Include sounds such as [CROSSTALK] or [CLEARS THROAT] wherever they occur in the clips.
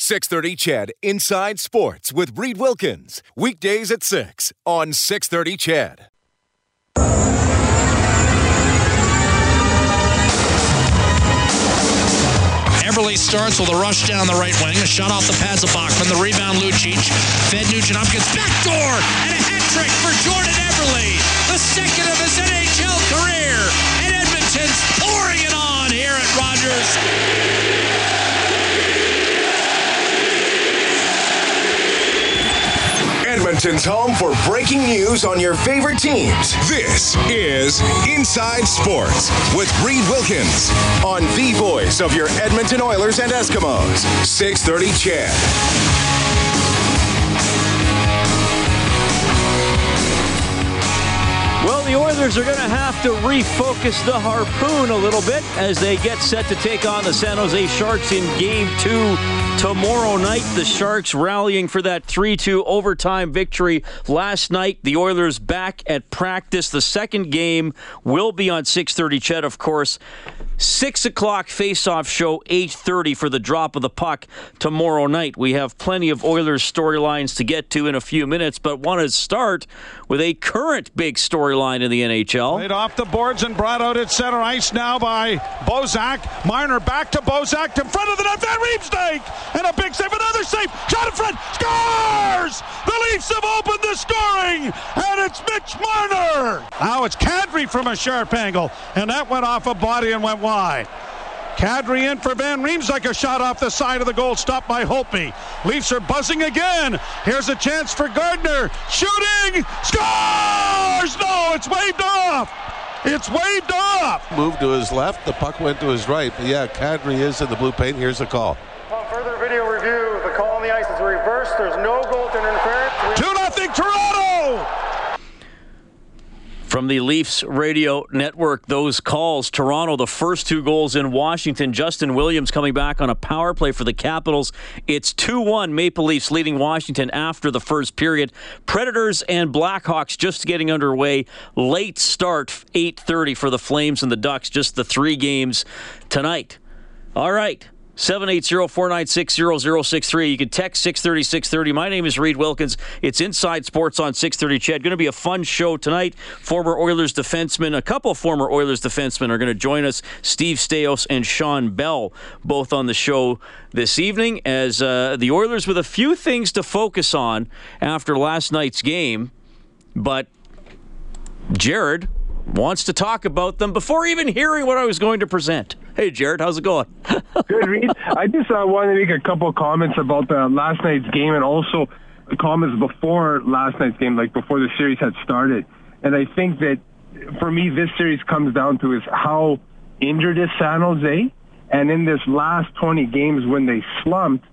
630 CHED Inside Sports with Reed Wilkins. Weekdays at 6 on 630 CHED. Eberle starts with a rush down the right wing, a shot off the pads of Bachman, the rebound Lucic, fed Nugent Hopkins, backdoor, and a hat trick for Jordan Eberle, the second of his NHL career, and Edmonton's pouring it on here at Rogers. Edmonton's home for breaking news on your favorite teams. This is Inside Sports with Reed Wilkins on the voice of your Edmonton Oilers and Eskimos. 630 CHED. Well, the Oilers are going to have to refocus the harpoon a little bit as they get set to take on the San Jose Sharks in game two tomorrow night. The Sharks rallying for that 3 2 overtime victory last night. The Oilers back at practice. The second game will be on 6:30. CHED, of course. Six o'clock face-off show, 8:30 for the drop of the puck tomorrow night. We have plenty of Oilers storylines to get to in a few minutes, but want to start with a current big storyline in the NHL. Laid off the boards and brought out at center ice now by Bozak. Marner back to Bozak in front of the net. Van Riemsdyk and a big save, another save. Shot in front, scores! The Leafs have opened the scoring, and it's Mitch Marner. Now it's Kadri from a sharp angle, and that went off a body and went wide. Kadri in for Van Riemsdyk, a shot off the side of the goal, stopped by Holtby. Leafs are buzzing again. Here's a chance for Gardiner. Shooting! Scores! No, it's waved off! It's waved off! Moved to his left, the puck went to his right. But yeah, Kadri is in the blue paint. Here's the call. On further video review, the call on the ice is reversed. There's no goal interference. 2 nothing Toronto! From the Leafs radio network, those calls. Toronto, the first two goals in Washington. Justin Williams coming back on a power play for the Capitals. It's 2 1 Maple Leafs leading Washington after the first period. Predators and Blackhawks just getting underway. Late start, 8.30 for the Flames and the Ducks. Just the three games tonight. All right. 780-496-0063. You can text 630 630. My name is Reed Wilkins. It's Inside Sports on 630 Ched. Going to be a fun show tonight. Former Oilers defensemen, a couple former Oilers defensemen are going to join us. Steve Staios and Sean Bell, both on the show this evening as uh, the Oilers with a few things to focus on after last night's game. But Jared wants to talk about them before even hearing what I was going to present. Hey, Jared, how's it going? [LAUGHS] Good, Reed. I just uh, wanted to make a couple of comments about the last night's game and also the comments before last night's game, like before the series had started. And I think that for me, this series comes down to is how injured is San Jose? And in this last 20 games when they slumped,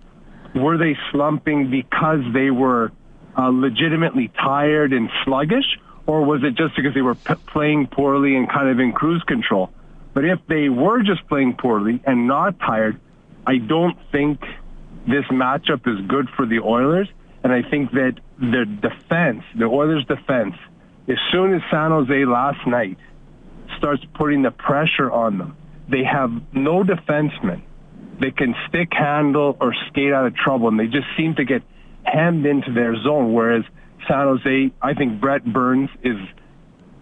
were they slumping because they were uh, legitimately tired and sluggish? Or was it just because they were p- playing poorly and kind of in cruise control? But if they were just playing poorly and not tired, I don't think this matchup is good for the Oilers. And I think that the defense, the Oilers' defense, as soon as San Jose last night starts putting the pressure on them, they have no defensemen. They can stick handle or skate out of trouble, and they just seem to get hemmed into their zone. Whereas San Jose, I think Brent Burns is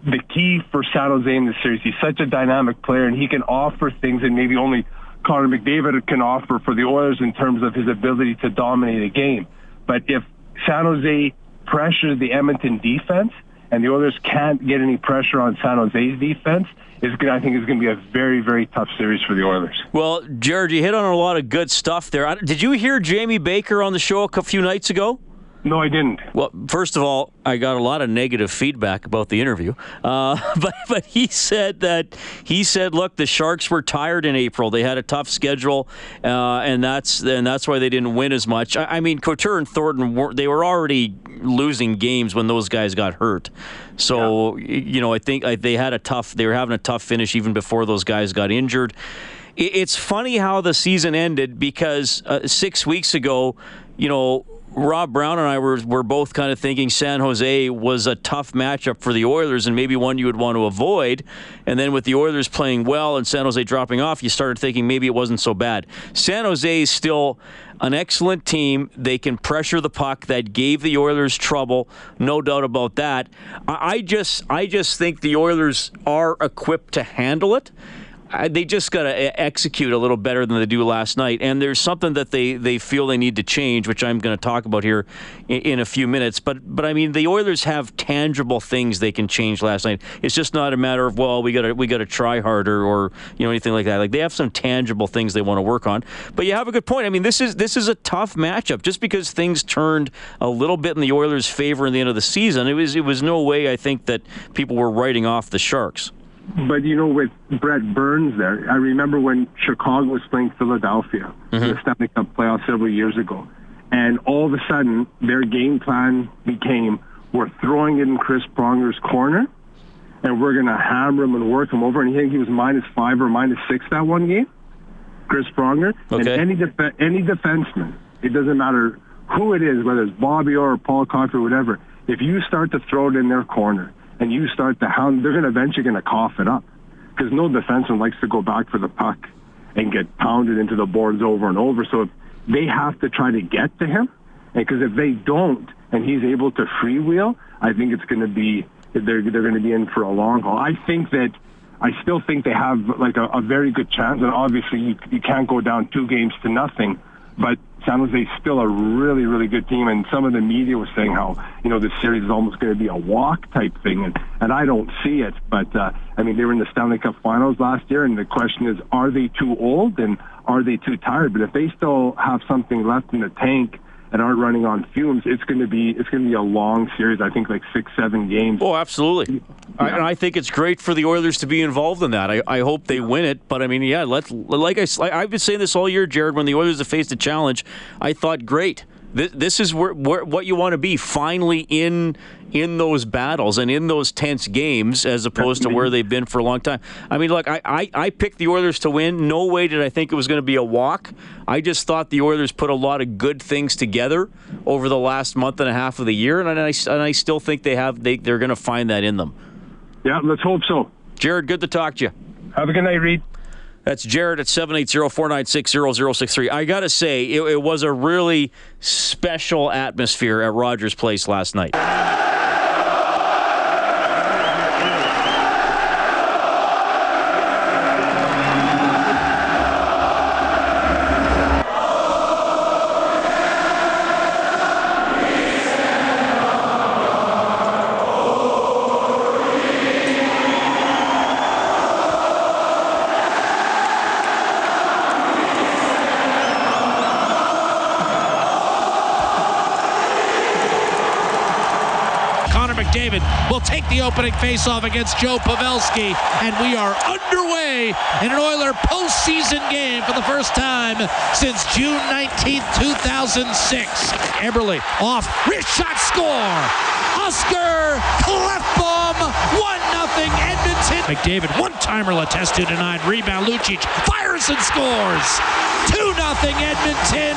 the key for San Jose in this series. He's such a dynamic player, and he can offer things that maybe only Connor McDavid can offer for the Oilers in terms of his ability to dominate a game. But if San Jose pressures the Edmonton defense, and the Oilers can't get any pressure on San Jose's defense, is I think is going to be a very, very tough series for the Oilers. Well, Jared, you hit on a lot of good stuff there. Did you hear Jamie Baker on the show a few nights ago? No, I didn't. Well, first of all, I got a lot of negative feedback about the interview, uh, [LAUGHS] but but he said that he said, look, the Sharks were tired in April. They had a tough schedule, uh, and that's and that's why they didn't win as much. I, I mean, Couture and Thornton were they were already losing games when those guys got hurt. So yeah. you know, I think I, they had a tough. They were having a tough finish even before those guys got injured. it's funny how the season ended because uh, six weeks ago, you know Rob Brown and I were, were both kind of thinking San Jose was a tough matchup for the Oilers and maybe one you would want to avoid. And then with the Oilers playing well and San Jose dropping off, you started thinking maybe it wasn't so bad. San Jose is still an excellent team. They can pressure the puck. That gave the Oilers trouble, no doubt about that. I just I just think the Oilers are equipped to handle it they just got to execute a little better than they do last night. And there's something that they, they feel they need to change, which I'm going to talk about here in, in, a few minutes. But but I mean, the Oilers have tangible things they can change last night. It's just not a matter of well, we got to we got to try harder or you know anything like that. Like they have some tangible things they want to work on. But you have a good point. I mean, this is this is a tough matchup. Just because things turned a little bit in the Oilers' favor in the end of the season, it was it was no way I think that people were writing off the Sharks. But you know, with Brent Burns there, I remember when Chicago was playing Philadelphia mm-hmm. in the Stanley Cup playoffs several years ago, and all of a sudden their game plan became we're throwing it in Chris Pronger's corner, and we're going to hammer him and work him over. And I think he was minus five or minus six that one game, Chris Pronger. Okay. And any def- any defenseman, it doesn't matter who it is, whether it's Bobby Orr Paul Coffey or whatever. If you start to throw it in their corner and you start to hound, they're going to eventually going to cough it up because no defenseman likes to go back for the puck and get pounded into the boards over and over. So if they have to try to get to him, because if they don't and he's able to freewheel, I think it's going to be they're they're going to be in for a long haul. I think that I still think they have like a, a very good chance, and obviously you, you can't go down two games to nothing, but San Jose is still a really, really good team, and some of the media was saying how you know this series is almost going to be a walk type thing, and and I don't see it. But uh, I mean, they were in the Stanley Cup Finals last year, and the question is, are they too old and are they too tired? But if they still have something left in the tank and aren't running on fumes, it's going to be it's going to be a long series. I think like six, seven games. Oh, absolutely. Yeah. I, and I think it's great for the Oilers to be involved in that. I, I hope they win it. But I mean, yeah, let's like I I've been saying this all year, Jared. When the Oilers have faced a challenge, I thought great this, this is where, where, what you want to be finally in in those battles and in those tense games as opposed to where they've been for a long time. I mean, look, I, I, I picked the Oilers to win. No way did I think it was going to be a walk. I just thought the Oilers put a lot of good things together over the last month and a half of the year, and I, and I still think they have they, they're going to find that in them. Yeah, let's hope so. Jared, good to talk to you. Have a good night, Reed. That's Jared at 780-496-0063. I got to say, it, it was a really special atmosphere at Rogers Place last night. Faceoff against Joe Pavelski, and we are underway in an Oiler postseason game for the first time since June 19, 2006. Eberle off, wrist shot score. Oscar Klefbom, 1 0 Edmonton. McDavid, one timer, Letestu denied. Rebound, Lucic fires and scores. 2 0 Edmonton.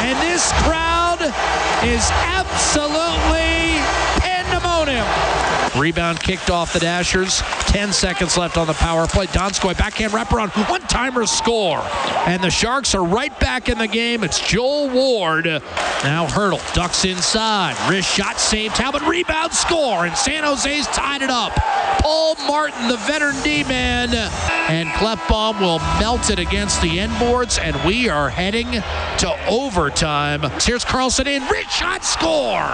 And this crowd is absolutely pandemonium. Rebound kicked off the Dashers. 10 seconds left on the power play. Donskoy backhand wraparound. One timer score. And the Sharks are right back in the game. It's Joel Ward. Now Hertl ducks inside. Wrist shot saved. Talbot rebound score. And San Jose's tied it up. Paul Martin, the veteran D-man. And Klefbom will melt it against the end boards. And we are heading to overtime. Here's Karlsson in. Wrist shot score.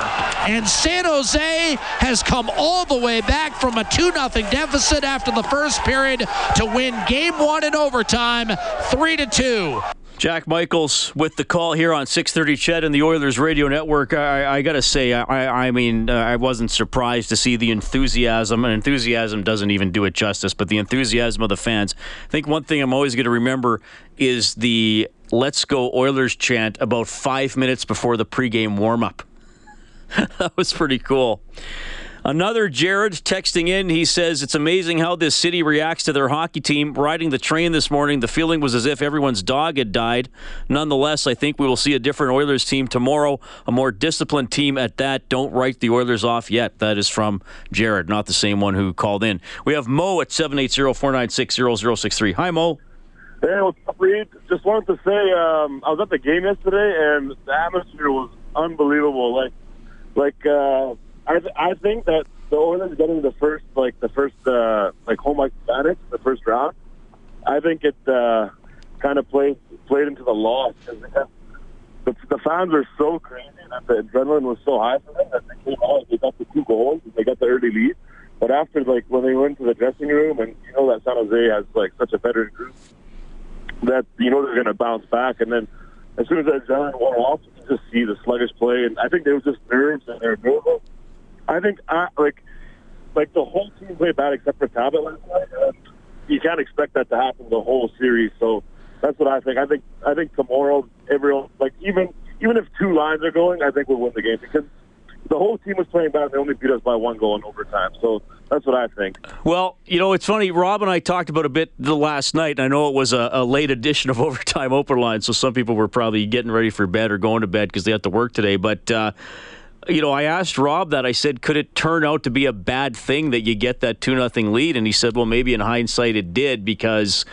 And San Jose has come all the way back from a 2 0 deficit after the first period to win game one in overtime, 3 to 2. Jack Michaels with the call here on 6:30 CHED and the Oilers Radio Network. I, I got to say, I, I mean, uh, I wasn't surprised to see the enthusiasm, and enthusiasm doesn't even do it justice. But the enthusiasm of the fans. I think one thing I'm always going to remember is the "Let's Go Oilers" chant about five minutes before the pregame warm-up. [LAUGHS] that was pretty cool. Another Jared texting in. He says, It's amazing how this city reacts to their hockey team. Riding the train this morning, the feeling was as if everyone's dog had died. Nonetheless, I think we will see a different Oilers team tomorrow, a more disciplined team at that. Don't write the Oilers off yet. That is from Jared, not the same one who called in. We have Mo at 780 496 0063. Hi, Mo. Hey, what's up, Reed? Just wanted to say um, I was at the game yesterday, and the atmosphere was unbelievable. Like, like uh, I th- I think that the Oilers getting the first like the first uh, like home ice advantage, the first round. I think it uh, kind of played played into the loss because the, the fans were so crazy that the adrenaline was so high for them that they came out. They got the two goals. And they got the early lead. But after like when they went to the dressing room, and you know that San Jose has like such a veteran group that you know they're going to bounce back, and then as soon as that adrenaline wore off, you just see the sluggish play, and I think there was just nerves and they're nervous I think I, like like the whole team played bad except for Talbot last night. You can't expect that to happen the whole series. So that's what I think. I think I think tomorrow everyone like even even if two lines are going, I think we'll win the game because the whole team was playing bad and they only beat us by one goal in overtime. So that's what I think. Well, you know, it's funny. Rob and I talked about a bit the last night. And I know it was a, a late edition of [LAUGHS] Overtime Open Line, so some people were probably getting ready for bed or going to bed because they had to work today. But uh, you know, I asked Rob that. I said, could it turn out to be a bad thing that you get that 2 nothing lead? And he said, well, maybe in hindsight it did because,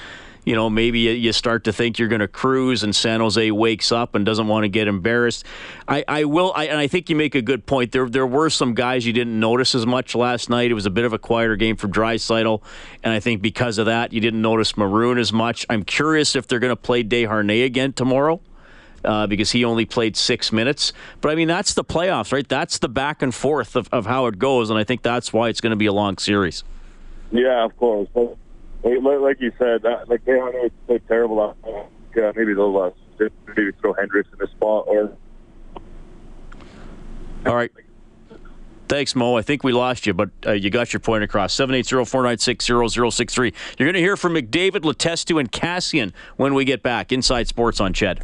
you know, maybe you start to think you're going to cruise and San Jose wakes up and doesn't want to get embarrassed. I, I will, I, and I think you make a good point. There, there were some guys you didn't notice as much last night. It was a bit of a quieter game for Draisaitl, and I think because of that, you didn't notice Maroon as much. I'm curious if they're going to play Desharnais again tomorrow uh, because he only played six minutes. But I mean, that's the playoffs, right? That's the back and forth of, of how it goes, and I think that's why it's going to be a long series. Yeah, of course. But like you said, uh, like they are played terrible. Uh, maybe they'll uh, maybe throw Hendricks in the spot or. All right. Thanks, Mo. I think we lost you, but uh, you got your point across. 780-496-0063. You're going to hear from McDavid, Letestu, and Kassian when we get back. Inside Sports on Ched.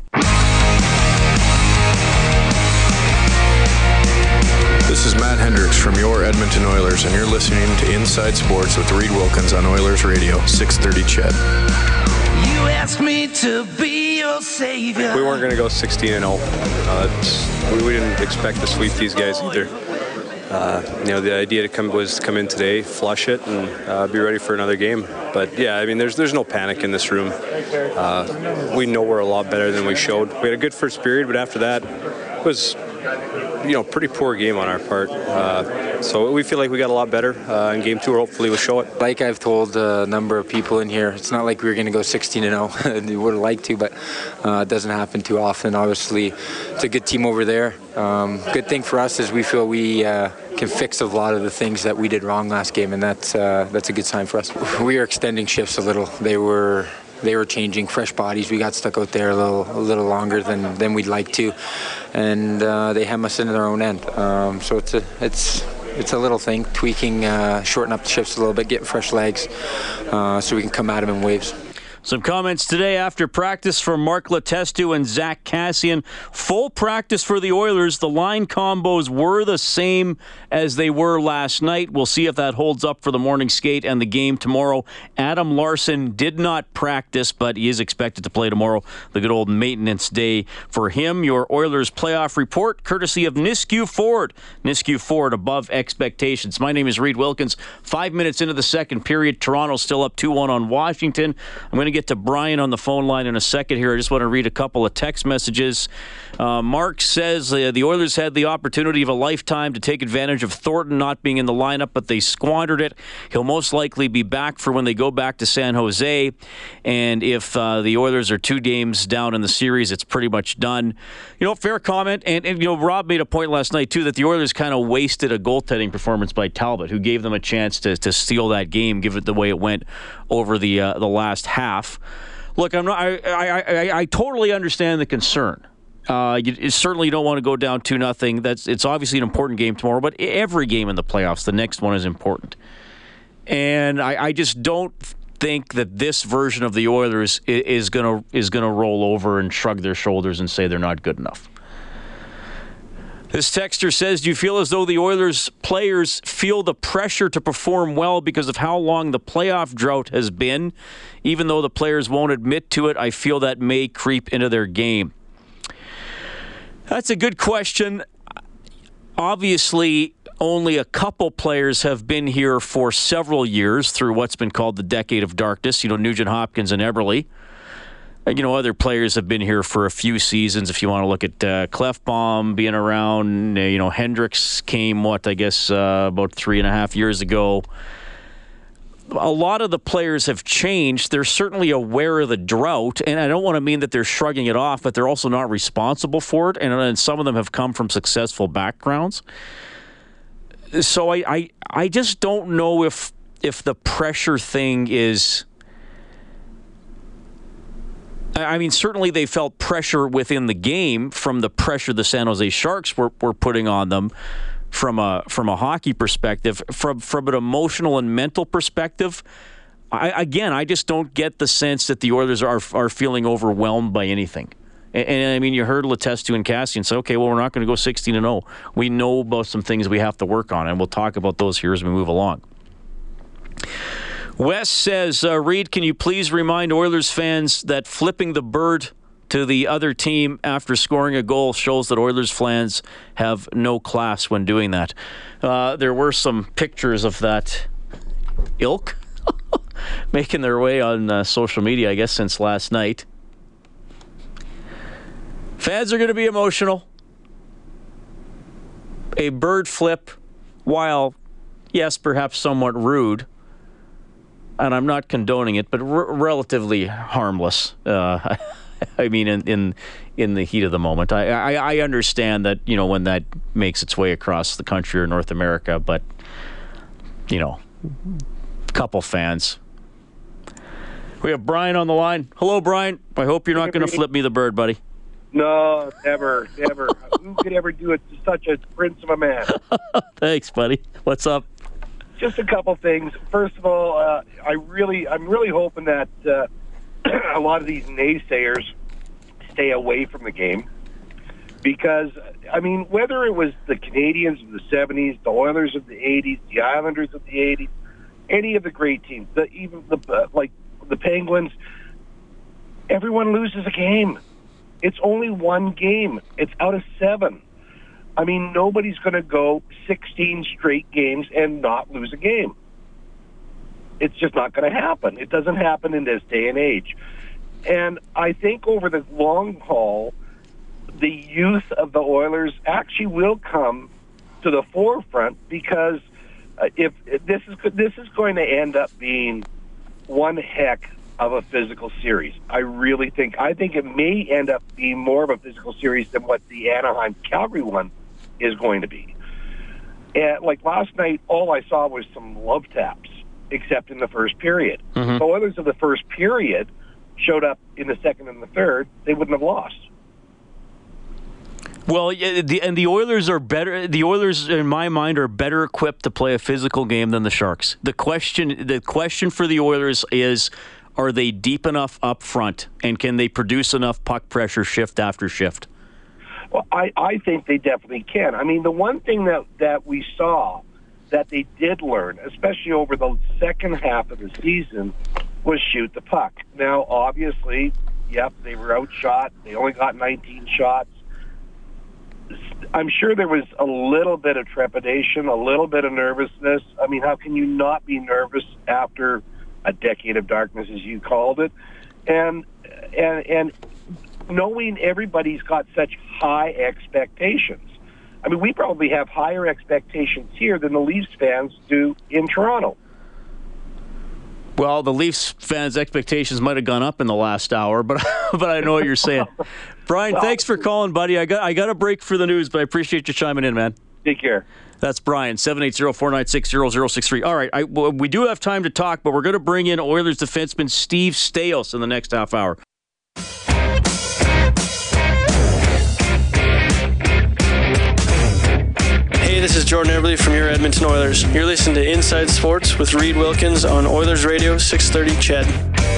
This is Matt Hendricks from your Edmonton Oilers, and you're listening to Inside Sports with Reed Wilkins on Oilers Radio, 630 Ched. You asked me to be your savior. We weren't going to go 16 and 0. Uh, we, we didn't expect to sweep these guys either uh, you know, the idea to come was to come in today, flush it, and uh, be ready for another game. But yeah, I mean, there's there's no panic in this room. Uh, we know we're a lot better than we showed. We had a good first period, but after that, it was you know pretty poor game on our part. Uh, so we feel like we got a lot better uh, in game two. Hopefully, we'll show it. Like I've told a number of people in here, it's not like we are going to go 16 and [LAUGHS] 0. we would have liked to, but uh, it doesn't happen too often. Obviously, it's a good team over there. Um, good thing for us is we feel we uh, can fix a lot of the things that we did wrong last game, and that's uh, that's a good sign for us. [LAUGHS] We are extending shifts a little. They were they were changing fresh bodies. We got stuck out there a little a little longer than, than we'd like to, and uh, they hem us into their own end. Um, so it's a it's it's a little thing, tweaking, uh, shorten up the shifts a little bit, getting fresh legs, uh, so we can come at them in waves. Some comments today after practice from Mark Letestu and Zach Kassian. Full practice for the Oilers. The line combos were the same as they were last night. We'll see if that holds up for the morning skate and the game tomorrow. Adam Larsson did not practice, but he is expected to play tomorrow. The good old maintenance day for him. Your Oilers playoff report, courtesy of Nisku Ford. Nisku Ford above expectations. My name is Reed Wilkins. Five minutes into the second period, Toronto still up 2 1 on Washington. I'm going to get to Brian on the phone line in a second here. I just want to read a couple of text messages. Uh, Mark says uh, the Oilers had the opportunity of a lifetime to take advantage of Thornton not being in the lineup, but they squandered it. He'll most likely be back for when they go back to San Jose. And if uh, the Oilers are two games down in the series, it's pretty much done. You know, fair comment. And, and, you know, Rob made a point last night, too, that the Oilers kind of wasted a goaltending performance by Talbot, who gave them a chance to, to steal that game, give it the way it went over the, uh, the last half. Look, I'm not. I I, I, I totally understand the concern. Uh, you, you, certainly don't want to go down two nothing. That's it's obviously an important game tomorrow, but every game in the playoffs, the next one is important. And I, I just don't think that this version of the Oilers is, is gonna is gonna roll over and shrug their shoulders and say they're not good enough. This texter says, Do you feel as though the Oilers players feel the pressure to perform well because of how long the playoff drought has been? Even though the players won't admit to it, I feel that may creep into their game. That's a good question. Obviously, only a couple players have been here for several years through what's been called the decade of darkness. You know, Nugent Hopkins and Eberle you know, other players have been here for a few seasons. If you want to look at uh, Klefbom being around, uh, you know, Hendricks came, what, I guess, uh, about three and a half years ago. A lot of the players have changed. They're certainly aware of the drought, and I don't want to mean that they're shrugging it off, but they're also not responsible for it. And, and some of them have come from successful backgrounds. So I, I, I just don't know if if the pressure thing is I mean, certainly they felt pressure within the game from the pressure the San Jose Sharks were, were putting on them from a from a hockey perspective. From from an emotional and mental perspective, I, again, I just don't get the sense that the Oilers are are feeling overwhelmed by anything. And, and I mean, you heard Letestu and Kassian say, "Okay, well, we're not going to go 16 and 0. We know about some things we have to work on, and we'll talk about those here as we move along." Wes says, uh, Reed, can you please remind Oilers fans that flipping the bird to the other team after scoring a goal shows that Oilers fans have no class when doing that? Uh, there were some pictures of that ilk [LAUGHS] making their way on uh, social media, I guess, since last night. Fans are going to be emotional. A bird flip, while, yes, perhaps somewhat rude and I'm not condoning it, but r- relatively harmless. Uh, [LAUGHS] I mean, in, in in the heat of the moment, I, I, I understand that you know when that makes its way across the country or North America, but you know, couple fans. We have Brian on the line. Hello, Brian. I hope you're not going to flip me the bird, buddy. No, never, never. [LAUGHS] Who could ever do it to such a prince of a man? [LAUGHS] Thanks, buddy. What's up? Just a couple things. First of all, uh, I really, I'm really hoping that uh, [CLEARS THROAT] a lot of these naysayers stay away from the game because, I mean, whether it was the Canadiens of the '70s, the Oilers of the '80s, the Islanders of the '80s, any of the great teams, the, even the uh, like the Penguins, everyone loses a game. It's only one game. It's out of seven. I mean, nobody's going to go 16 straight games and not lose a game. It's just not going to happen. It doesn't happen in this day and age. And I think over the long haul, the youth of the Oilers actually will come to the forefront because uh, if, if this is this is going to end up being one heck of a physical series. I really think I think it may end up being more of a physical series than what the Anaheim Calgary one is going to be. And like last night, all I saw was some love taps, except in the first period. Mm-hmm. The Oilers of the first period showed up in the second and the third, they wouldn't have lost. Well, the, and the Oilers are better. The Oilers, in my mind, are better equipped to play a physical game than the Sharks. The question, the question for the Oilers is: Are they deep enough up front, and can they produce enough puck pressure shift after shift? Well, I, I think they definitely can. I mean, the one thing that, that we saw that they did learn, especially over the second half of the season, was shoot the puck. Now, obviously, yep, they were outshot. They only got 19 shots. I'm sure there was a little bit of trepidation, a little bit of nervousness. I mean, how can you not be nervous after a decade of darkness, as you called it? And and and knowing everybody's got such high expectations. I mean, we probably have higher expectations here than the Leafs fans do in Toronto. Well, the Leafs fans' expectations might have gone up in the last hour, but [LAUGHS] but I know what you're saying. [LAUGHS] Brian, well, thanks for calling, buddy. I got I got a break for the news, but I appreciate you chiming in, man. Take care. That's Brian, 780-496-0063. All right, I, we do have time to talk, but we're going to bring in Oilers defenseman Steve Staios in the next half hour. This is Jordan Eberle from your Edmonton Oilers. You're listening to Inside Sports with Reed Wilkins on Oilers Radio 630 CHED.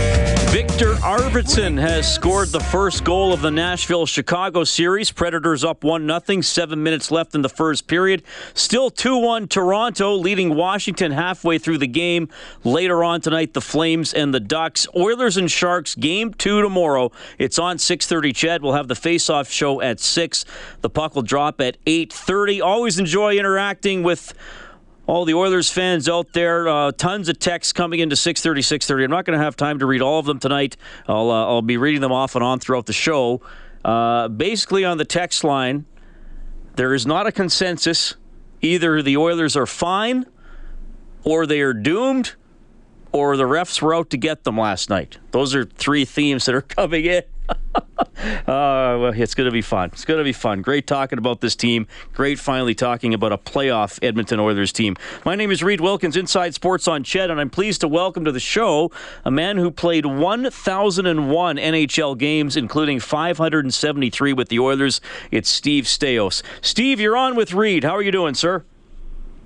Viktor Arvidsson has scored the first goal of the Nashville Chicago series. Predators up 1 0, seven minutes left in the first period. Still 2 1 Toronto, leading Washington halfway through the game. Later on tonight, the Flames and the Ducks. Oilers and Sharks, game two tomorrow. It's on 6.30 CHED We'll have the face-off show at 6. The puck will drop at 8.30. Always enjoy interacting with all the Oilers fans out there. Uh, tons of texts coming into 6:30, 6:30. I'm not going to have time to read all of them tonight. I'll uh, I'll be reading them off and on throughout the show. Uh, basically, on the text line, there is not a consensus. Either the Oilers are fine, or they are doomed, or the refs were out to get them last night. Those are three themes that are [LAUGHS] coming in. [LAUGHS] uh, well, it's going to be fun. It's going to be fun. Great talking about this team. Great finally talking about a playoff Edmonton Oilers team. My name is Reed Wilkins, Inside Sports on CHED, and I'm pleased to welcome to the show a man who played 1,001 NHL games, including 573 with the Oilers. It's Steve Staios. Steve, you're on with Reed. How are you doing, sir?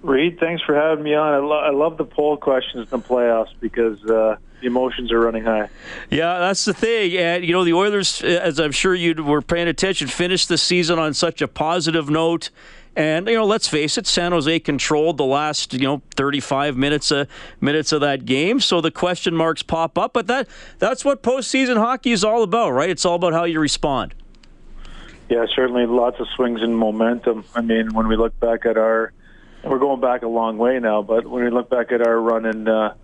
Reed, thanks for having me on. I, lo- I love the poll questions in the playoffs because uh, the emotions are running high. Yeah, that's the thing. And, you know, the Oilers, as I'm sure you were paying attention, finished the season on such a positive note. And you know, let's face it, San Jose controlled the last you know 35 minutes of minutes of that game. So the question marks pop up, but that that's what postseason hockey is all about, right? It's all about how you respond. Yeah, certainly lots of swings in momentum. I mean, when we look back at our we're going back a long way now, but when we look back at our run in uh,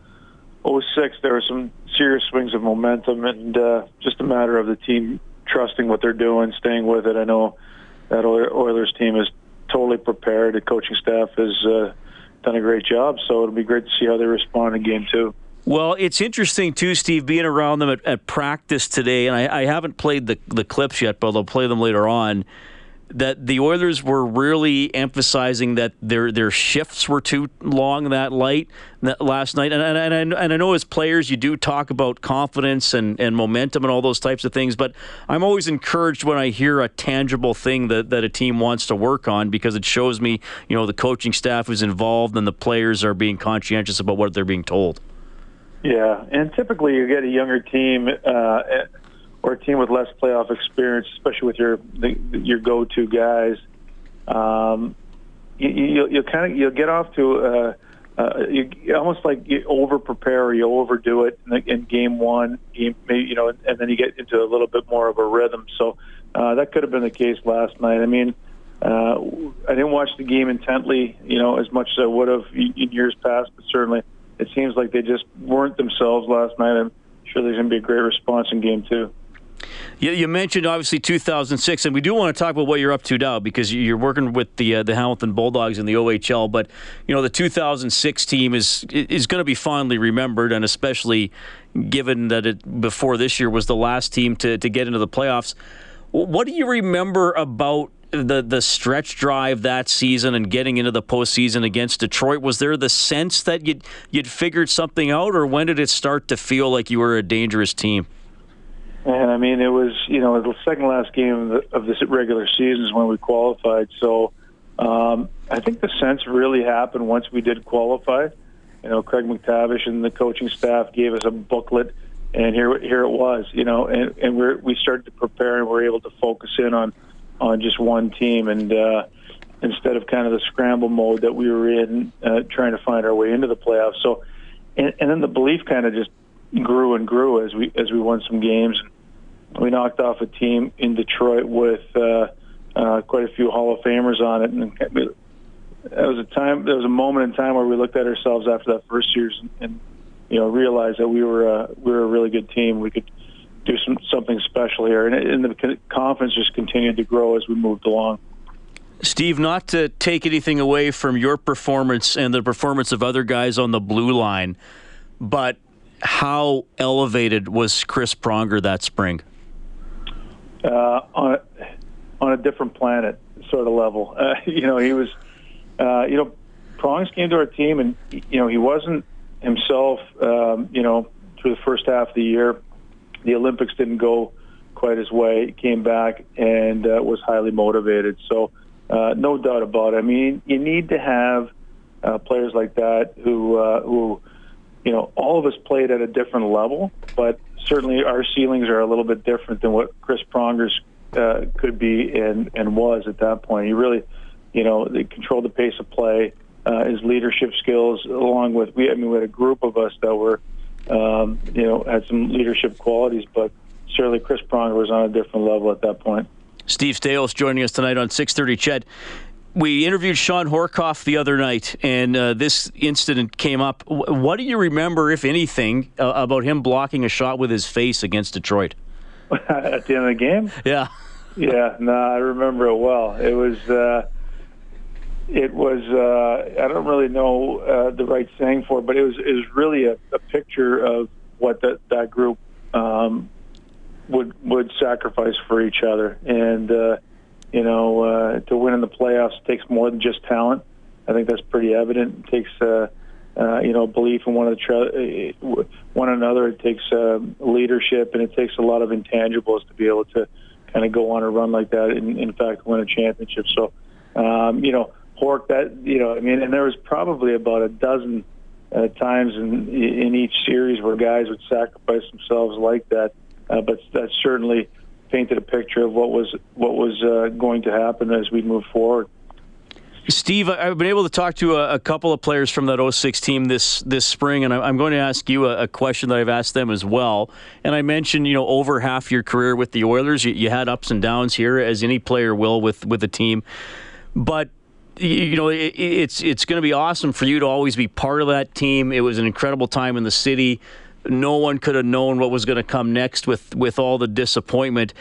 06, there were some serious swings of momentum, and uh, just a matter of the team trusting what they're doing, staying with it. I know that Oilers team is totally prepared. The coaching staff has uh, done a great job, so it'll be great to see how they respond in game two. Well, it's interesting too, Steve, being around them at, at practice today, and I, I, haven't played the the clips yet, but I'll play them later on that the Oilers were really emphasizing that their their shifts were too long that light that last night. And, and, and, I, and I know as players you do talk about confidence and, and momentum and all those types of things, but I'm always encouraged when I hear a tangible thing that, that a team wants to work on because it shows me, you know, the coaching staff is involved and the players are being conscientious about what they're being told. Yeah, and typically you get a younger team uh, or a team with less playoff experience, especially with your the, your go-to guys, um, you, you, you'll kind of you'll get off to uh, uh, you almost like you over prepare or you overdo it in, in game one, game, maybe, you know, and then you get into a little bit more of a rhythm. So uh, that could have been the case last night. I mean, uh, I didn't watch the game intently, you know, as much as I would have in years past, but certainly it seems like they just weren't themselves last night. I'm sure there's going to be a great response in game two. You, you, mentioned obviously 2006, and we do want to talk about what you're up to now because you're working with the uh, the Hamilton Bulldogs in the OHL. But you know the 2006 team is is going to be fondly remembered, and especially given that it before this year was the last team to to get into the playoffs. What do you remember about the the stretch drive that season and getting into the postseason against Detroit? Was there the sense that you'd you'd figured something out, or when did it start to feel like you were a dangerous team? And I mean, it was you know the second last game of, the, of this regular season is when we qualified. So um, I think the sense really happened once we did qualify. You know, Craig MacTavish and the coaching staff gave us a booklet, and here here it was. You know, and, and we we started to prepare, and we are able to focus in on on just one team, and uh, instead of kind of the scramble mode that we were in, uh, trying to find our way into the playoffs. So, and, and then the belief kind of just grew and grew as we as we won some games. We knocked off a team in Detroit with uh, uh, quite a few Hall of Famers on it, and that was a time. There was a moment in time where we looked at ourselves after that first year and, and you know realized that we were uh, we were a really good team. We could do some something special here, and, and the confidence just continued to grow as we moved along. Steve, not to take anything away from your performance and the performance of other guys on the blue line, but how elevated was Chris Pronger that spring? Uh, on a, on a different planet sort of level. Uh, [LAUGHS] you know, he was uh, you know, Prongs came to our team, and you know he wasn't himself. Um, you know, through the first half of the year, the Olympics didn't go quite his way. He came back and uh, was highly motivated. So, uh, no doubt about it. I mean, you need to have uh, players like that who uh, who you know all of us played at a different level, but certainly our ceilings are a little bit different than what Chris Prongers uh, could be and and was at that point. He really, you know, they controlled the pace of play. Uh, his leadership skills, along with we, I mean, we had a group of us that were, um, you know, had some leadership qualities, but certainly Chris Pronger was on a different level at that point. Steve Staios joining us tonight on 6:30. CHED, we interviewed Shawn Horcoff the other night, and uh, this incident came up. What do you remember, if anything, uh, about him blocking a shot with his face against Detroit? [LAUGHS] At the end of the game? Yeah. Yeah, no, I remember it well. It was, uh, it was. Uh, I don't really know uh, the right saying for it, but it was. It was really a, a picture of what that that group um, would would sacrifice for each other, and uh, you know, uh, to win in the playoffs takes more than just talent. I think that's pretty evident. It takes, uh, uh, you know, belief in one of the tre- uh, one another. It takes uh, leadership, and it takes a lot of intangibles to be able to kind of go on a run like that. And in fact, win a championship. So, um, you know, Hork, that you know, I mean, and there was probably about a dozen uh, times in in each series where guys would sacrifice themselves like that. Uh, but that's certainly painted a picture of what was what was uh, going to happen as we move forward. Steve, I've been able to talk to a, a, couple of players from that 06 team this this spring, and I'm going to ask you a, a, question that I've asked them as well. And I mentioned, you know, over half your career with the Oilers, you, you had ups and downs here, as any player will with with a team. But you know, it, it's it's going to be awesome for you to always be part of that team. It was an incredible time in the city no one could have known what was going to come next with with all the disappointment.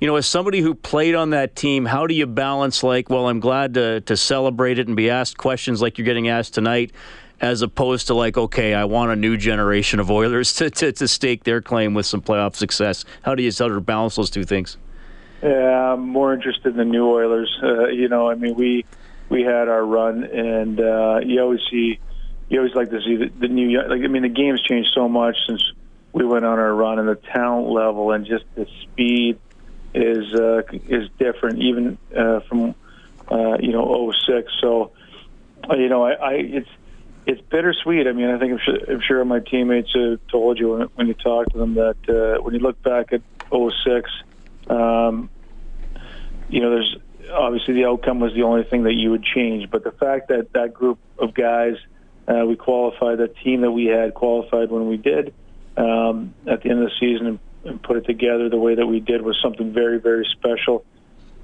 You know, as somebody who played on that team, how do you balance like, well, I'm glad to to celebrate it and be asked questions like you're getting asked tonight, as opposed to like, okay, I want a new generation of Oilers [LAUGHS] to to, to stake their claim with some playoff success. How do you sort of balance those two things? Yeah, I'm more interested in the new Oilers. Uh, you know, I mean, we we had our run, and uh, you always see you always like to see the, the new. Like I mean, the game's changed so much since we went on our run, and the talent level and just the speed is uh, is different, even uh, from uh, you know 06. So uh, you know, I, I it's it's bittersweet. I mean, I think I'm sure, I'm sure my teammates have told you when, when you talk to them that uh, when you look back at 06, um, you know, there's obviously the outcome was the only thing that you would change, but the fact that that group of guys uh, we qualified. The team that we had qualified when we did um, at the end of the season and, and put it together the way that we did was something very, very special.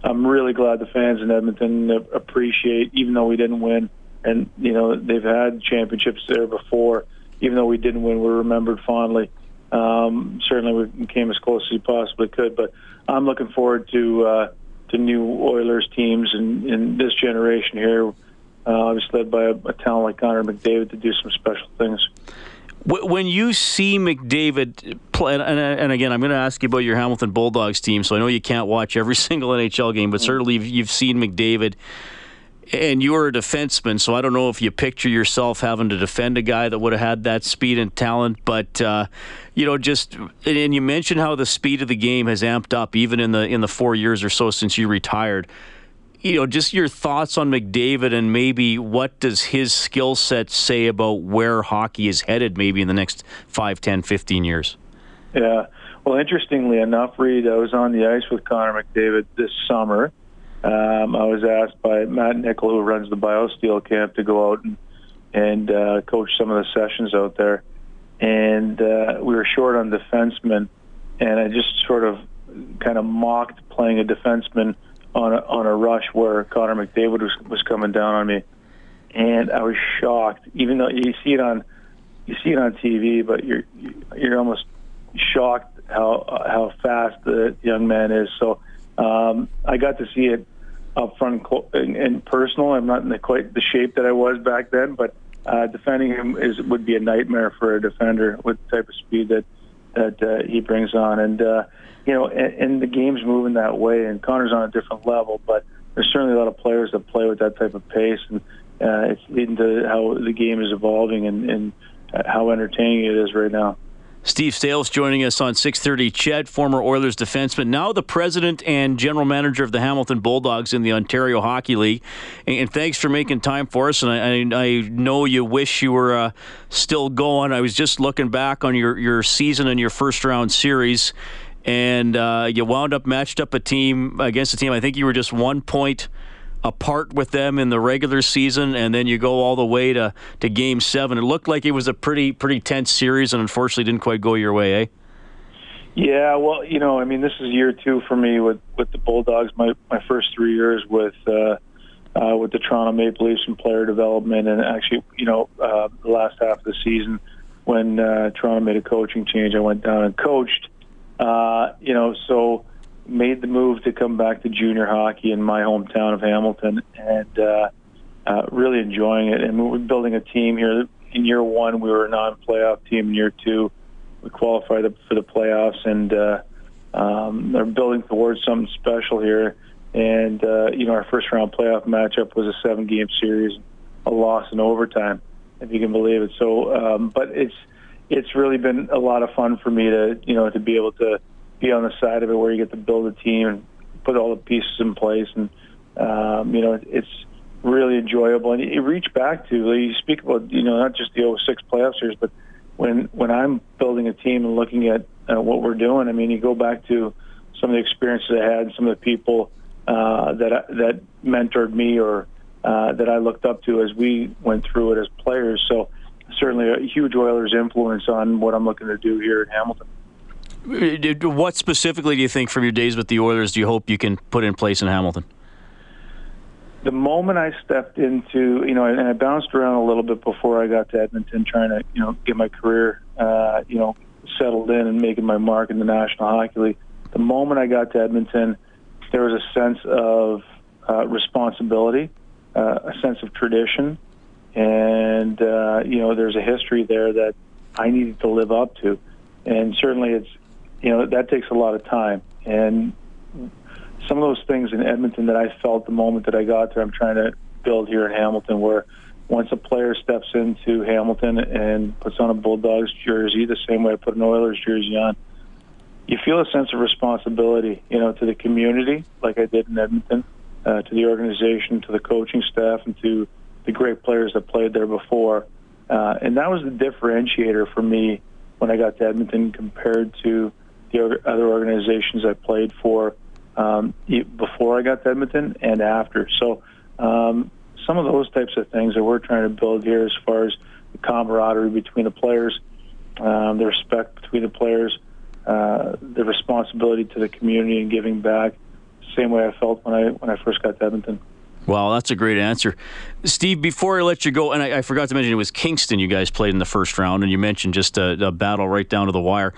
I'm really glad the fans in Edmonton appreciate, even though we didn't win. And you know they've had championships there before. Even though we didn't win, we're remembered fondly. Um, certainly, we came as close as we possibly could. But I'm looking forward to uh, to new Oilers teams in, in this generation here uh, obviously led by a, a talent like Connor McDavid to do some special things. When you see McDavid play, and, and again, I'm going to ask you about your Hamilton Bulldogs team, so I know you can't watch every [LAUGHS] single NHL game, but certainly you've seen McDavid, and you are a defenseman, so I don't know if you picture yourself having to defend a guy that would have had that speed and talent, but uh, you know, just and you mentioned how the speed of the game has amped up even in the in the four years or so since you retired you know, just your thoughts on McDavid and maybe what does his skill set say about where hockey is headed maybe in the next 5, 10, 15 years? Yeah. Well, interestingly enough, Reed, I was on the ice with Connor McDavid this summer. Um, I was asked by Matt Nichol, who runs the BioSteel camp, to go out and, and uh, coach some of the sessions out there. And uh, we were short on defensemen, and I just sort of kind of mocked playing a defenseman – on a, on a rush where Connor McDavid was was coming down on me, and I was shocked. Even though you see it on you see it on TV, but you're you're almost shocked how how fast the young man is. So um, I got to see it up front and, and personal. I'm not in the, quite the shape that I was back then, but uh, defending him is would be a nightmare for a defender with the type of speed that that uh, he brings on. And uh, you know, and, and the game's moving that way, and Connor's on a different level, but there's certainly a lot of players that play with that type of pace, and uh, it's leading to how the game is evolving and, and how entertaining it is right now. Steve Staios joining us on 6:30. CHED, former Oilers defenseman, now the president and general manager of the Hamilton Bulldogs in the Ontario Hockey League. And thanks for making time for us. And I, I, I know you wish you were uh, still going. I was just looking back on your, your season and your first round series, and uh, you wound up matched up a team against a team. I think you were just one point apart with them in the regular season, and then you go all the way to, to Game Seven. It looked like it was a pretty pretty tense series, and unfortunately didn't quite go your way, eh? Yeah, well, you know, I mean, this is year two for me with with the Bulldogs. My my first three years with uh, uh, with the Toronto Maple Leafs and player development, and actually, you know, uh, the last half of the season when uh, Toronto made a coaching change, I went down and coached. Uh, you know, so made the move to come back to junior hockey in my hometown of Hamilton, and uh, uh, really enjoying it. And we're building a team here. In year one, we were a non-playoff team. In year two, we qualified for the playoffs, and uh, um, they're building towards something special here. And uh, you know, our first round playoff matchup was a seven-game series, a loss in overtime, if you can believe it. So, um, but it's it's really been a lot of fun for me to you know to be able to be on the side of it where you get to build a team and put all the pieces in place. And, um, you know, it's really enjoyable. And you reach back to, you speak about, you know, not just the 06 playoff series, but when, when I'm building a team and looking at uh, what we're doing, I mean, you go back to some of the experiences I had and some of the people uh, that, that mentored me or uh, that I looked up to as we went through it as players. So certainly a huge Oilers influence on what I'm looking to do here in Hamilton. What specifically do you think from your days with the Oilers do you hope you can put in place in Hamilton? The moment I stepped into, you know, and I bounced around a little bit before I got to Edmonton, trying to, you know, get my career, uh, you know, settled in and making my mark in the National Hockey League. The moment I got to Edmonton, there was a sense of uh, responsibility, uh, a sense of tradition, and uh, you know, there's a history there that I needed to live up to, and certainly it's you know that takes a lot of time. And some of those things in Edmonton that I felt the moment that I got there I'm trying to build here in Hamilton where once a player steps into Hamilton and puts on a Bulldogs jersey the same way I put an Oilers jersey on you feel a sense of responsibility you know to the community like I did in Edmonton uh, to the organization to the coaching staff and to the great players that played there before uh, and that was the differentiator for me when I got to Edmonton compared to the other organizations I played for um, before I got to Edmonton and after. So um, some of those types of things that we're trying to build here as far as the camaraderie between the players, um, the respect between the players, uh, the responsibility to the community and giving back, same way I felt when I when I first got to Edmonton. Well, that's a great answer. Steve, before I let you go, and I, I, forgot to mention it was Kingston you guys played in the first round, and you mentioned just a, a battle right down to the wire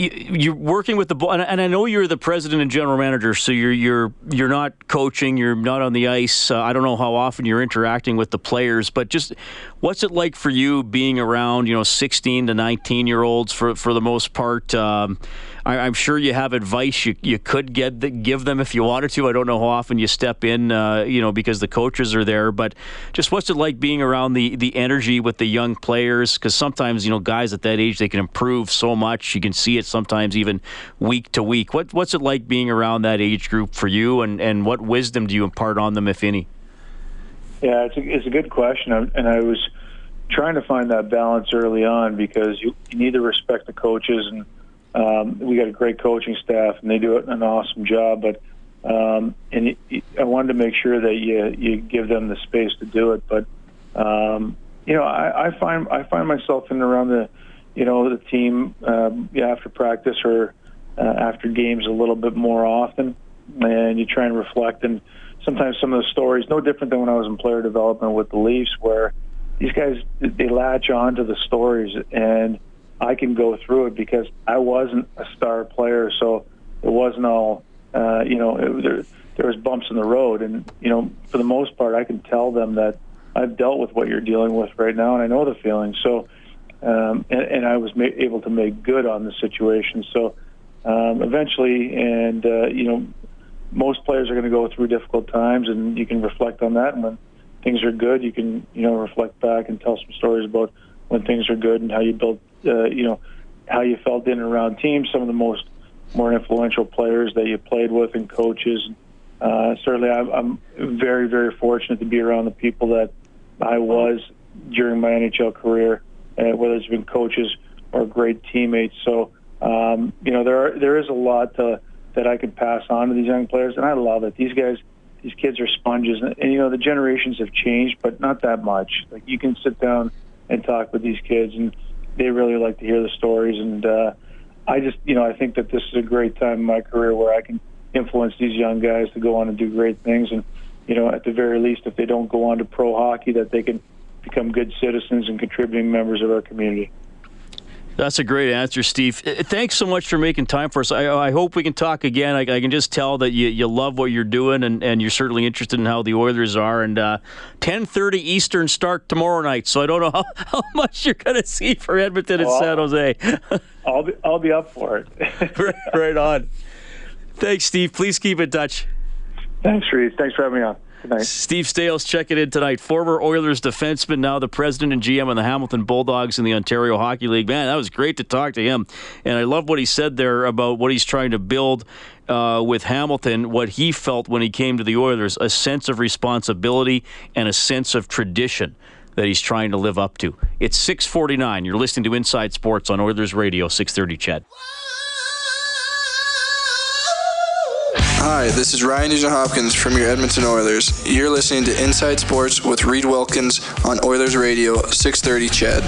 you're working with the and I know you're the president and general manager, so you're you're you're not coaching, you're not on the ice. Uh, I don't know how often you're interacting with the players, but just what's it like for you being around, you know, 16 to 19 year olds for for the most part? Um, I, am sure you have advice you, you could get the, give them if you wanted to. I don't know how often you step in, uh, you know, because the coaches are there. But just what's it like being around the the energy with the young players? Because sometimes you know guys at that age they can improve so much. You can see it sometimes even week to week. What what's it like being around that age group for you? And and what wisdom do you impart on them, if any? Yeah, it's a, it's a good question, and I was trying to find that balance early on because you, you need to respect the coaches and um, we got a great coaching staff, and they do an awesome job. But um, and I wanted to make sure that you you give them the space to do it. But um, you know, I, I find I find myself in around the you know the team um, after practice or uh, after games a little bit more often, and you try and reflect. And sometimes some of the stories, no different than when I was in player development with the Leafs, where these guys they latch on to the stories and I can go through it because I wasn't a star player, so it wasn't all uh, you know. It, there, there was bumps in the road, and you know, for the most part, I can tell them that I've dealt with what you're dealing with right now, and I know the feeling. So, um, and, and I was ma- able to make good on the situation. So, um, eventually, and uh, you know, most players are going to go through difficult times, and you can reflect on that. And when things are good, you can you know reflect back and tell some stories about when things are good and how you built uh, you know how you felt in and around teams. Some of the most more influential players that you played with and coaches. Uh, certainly, I'm, I'm very very fortunate to be around the people that I was during my NHL career, uh, whether it's been coaches or great teammates. So um, you know there are, there is a lot to, that I could pass on to these young players, and I love it. These guys these kids are sponges, and, and you know the generations have changed, but not that much. Like you can sit down and talk with these kids, and they really like to hear the stories. And uh, I just, you know, I think that this is a great time in my career where I can influence these young guys to go on and do great things. And you know, at the very least, if they don't go on to pro hockey, that they can become good citizens and contributing members of our community. That's a great answer, Steve. Uh, thanks so much for making time for us. I, I hope we can talk again. I, I, can just tell that you, you love what you're doing, and, and you're certainly interested in how the Oilers are. And uh, 10:30 Eastern start tomorrow night. So I don't know [LAUGHS] how, how much you're going to see for Edmonton well, and San Jose. [LAUGHS] I'll be I'll be up for it. [LAUGHS] right, right on. Thanks, Steve. Please keep in touch. Thanks, Reed. Thanks for having me on. Steve Staios checking in tonight. Former Oilers defenseman, now the president and GM of the Hamilton Bulldogs in the Ontario Hockey League. Man, that was great to talk to him. And I love what he said there about what he's trying to build uh, with Hamilton, what he felt when he came to the Oilers a sense of responsibility and a sense of tradition that he's trying to live up to. It's 649. You're listening to Inside Sports on Oilers Radio, 630 CHED. Hi, this is Ryan Nugent Hopkins from your Edmonton Oilers. You're listening to Inside Sports with Reed Wilkins on Oilers Radio 630 CHED.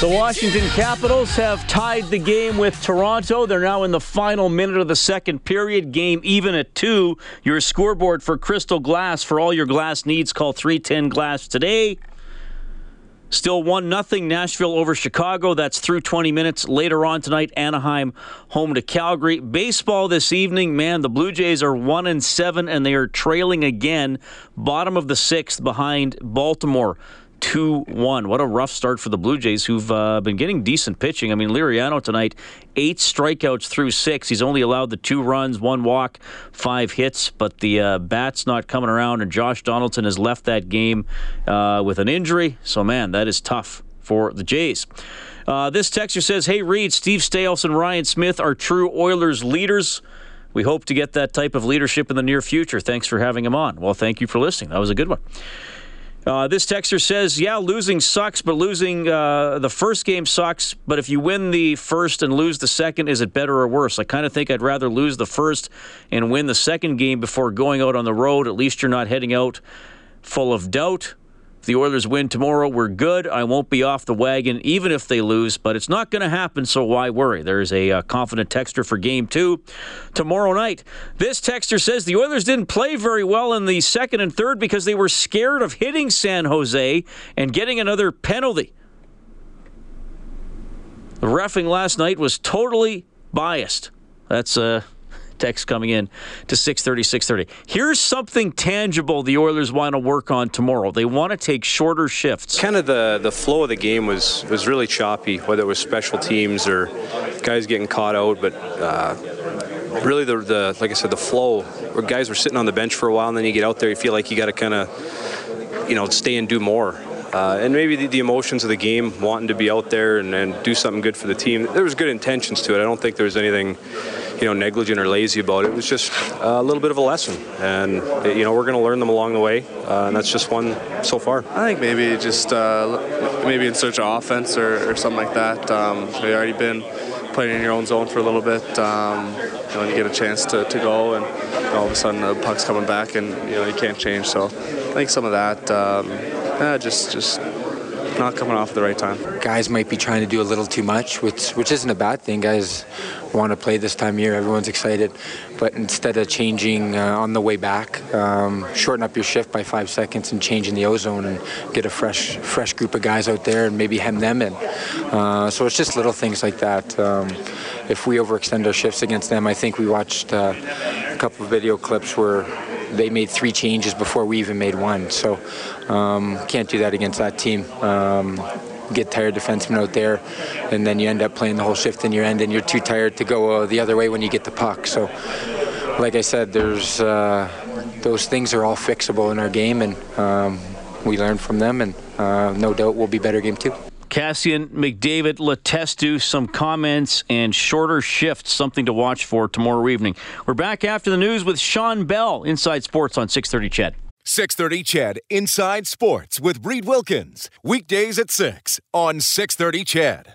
The Washington Capitals have tied the game with Toronto. They're now in the final minute of the second period. Game even at two. Your scoreboard for Crystal Glass for all your glass needs. Call 310 Glass today. Still 1 nothing Nashville over Chicago. That's through 20 minutes. Later on tonight, Anaheim home to Calgary. Baseball this evening, man, the Blue Jays are 1 and 7 and they are trailing again, bottom of the 6th behind Baltimore. 2 1. What a rough start for the Blue Jays, who've uh, been getting decent pitching. I mean, Liriano tonight, eight strikeouts through six. He's only allowed the two runs, one walk, five hits, but the uh, bat's not coming around, and Josh Donaldson has left that game uh, with an injury. So, man, that is tough for the Jays. Uh, this texter says, Hey, Reed, Steve Staios and Ryan Smyth are true Oilers leaders. We hope to get that type of leadership in the near future. Thanks for having him on. Well, thank you for listening. That was a good one. Uh, this texter says, "Yeah, losing sucks, but losing uh, the first game sucks. But if you win the first and lose the second, is it better or worse? I kind of think I'd rather lose the first and win the second game before going out on the road. At least you're not heading out full of doubt." The Oilers win tomorrow, we're good. I won't be off the wagon even if they lose, but it's not going to happen, so why worry? There's a uh, confident texter for game two tomorrow night. This texter says the Oilers didn't play very well in the second and third because they were scared of hitting San Jose and getting another penalty. The refing last night was totally biased. That's uh, text coming in to 630, 630. Here's something tangible the Oilers want to work on tomorrow. They want to take shorter shifts. Kind of the, the flow of the game was, was really choppy, whether it was special teams or guys getting caught out, but uh, really the, the, like I said, the flow where guys were sitting on the bench for a while and then you get out there, you feel like you got to kind of, you know, stay and do more. Uh, and maybe the, the, emotions of the game, wanting to be out there and, and, do something good for the team. There was good intentions to it. I don't think there was anything you know, negligent or lazy about it. It was just a little bit of a lesson, and you know, we're going to learn them along the way, uh, and that's just one so far. I think maybe just uh, maybe in search of offense or, or something like that. Um, we've already been playing in your own zone for a little bit. Um, you know, you get a chance to, to go, and all of a sudden the puck's coming back, and you know you can't change. So I think some of that, um, yeah, just just not coming off at the right time. Guys might be trying to do a little too much, which which isn't a bad thing. Guys want to play this time of year. Everyone's excited, but instead of changing uh, on the way back, um, shorten up your shift by five seconds and change in the ozone and get a fresh fresh group of guys out there and maybe hem them in. Uh, so it's just little things like that. Um, if we overextend our shifts against them, I think we watched uh, a couple of video clips where they made three changes before we even made one. So um, can't do that against that team. Um, get tired defensemen out there, and then you end up playing the whole shift in your end, and you're too tired to go uh, the other way when you get the puck. So, like I said, there's uh, those things are all fixable in our game, and um, we learn from them, and uh, no doubt we'll be better game two. Kassian, McDavid, Letestu, some comments and shorter shifts, something to watch for tomorrow evening. We're back after the news with Sean Bell, Inside Sports on 630 CHED. 630 CHED, Inside Sports with Reed Wilkins. Weekdays at 6 on 630 CHED.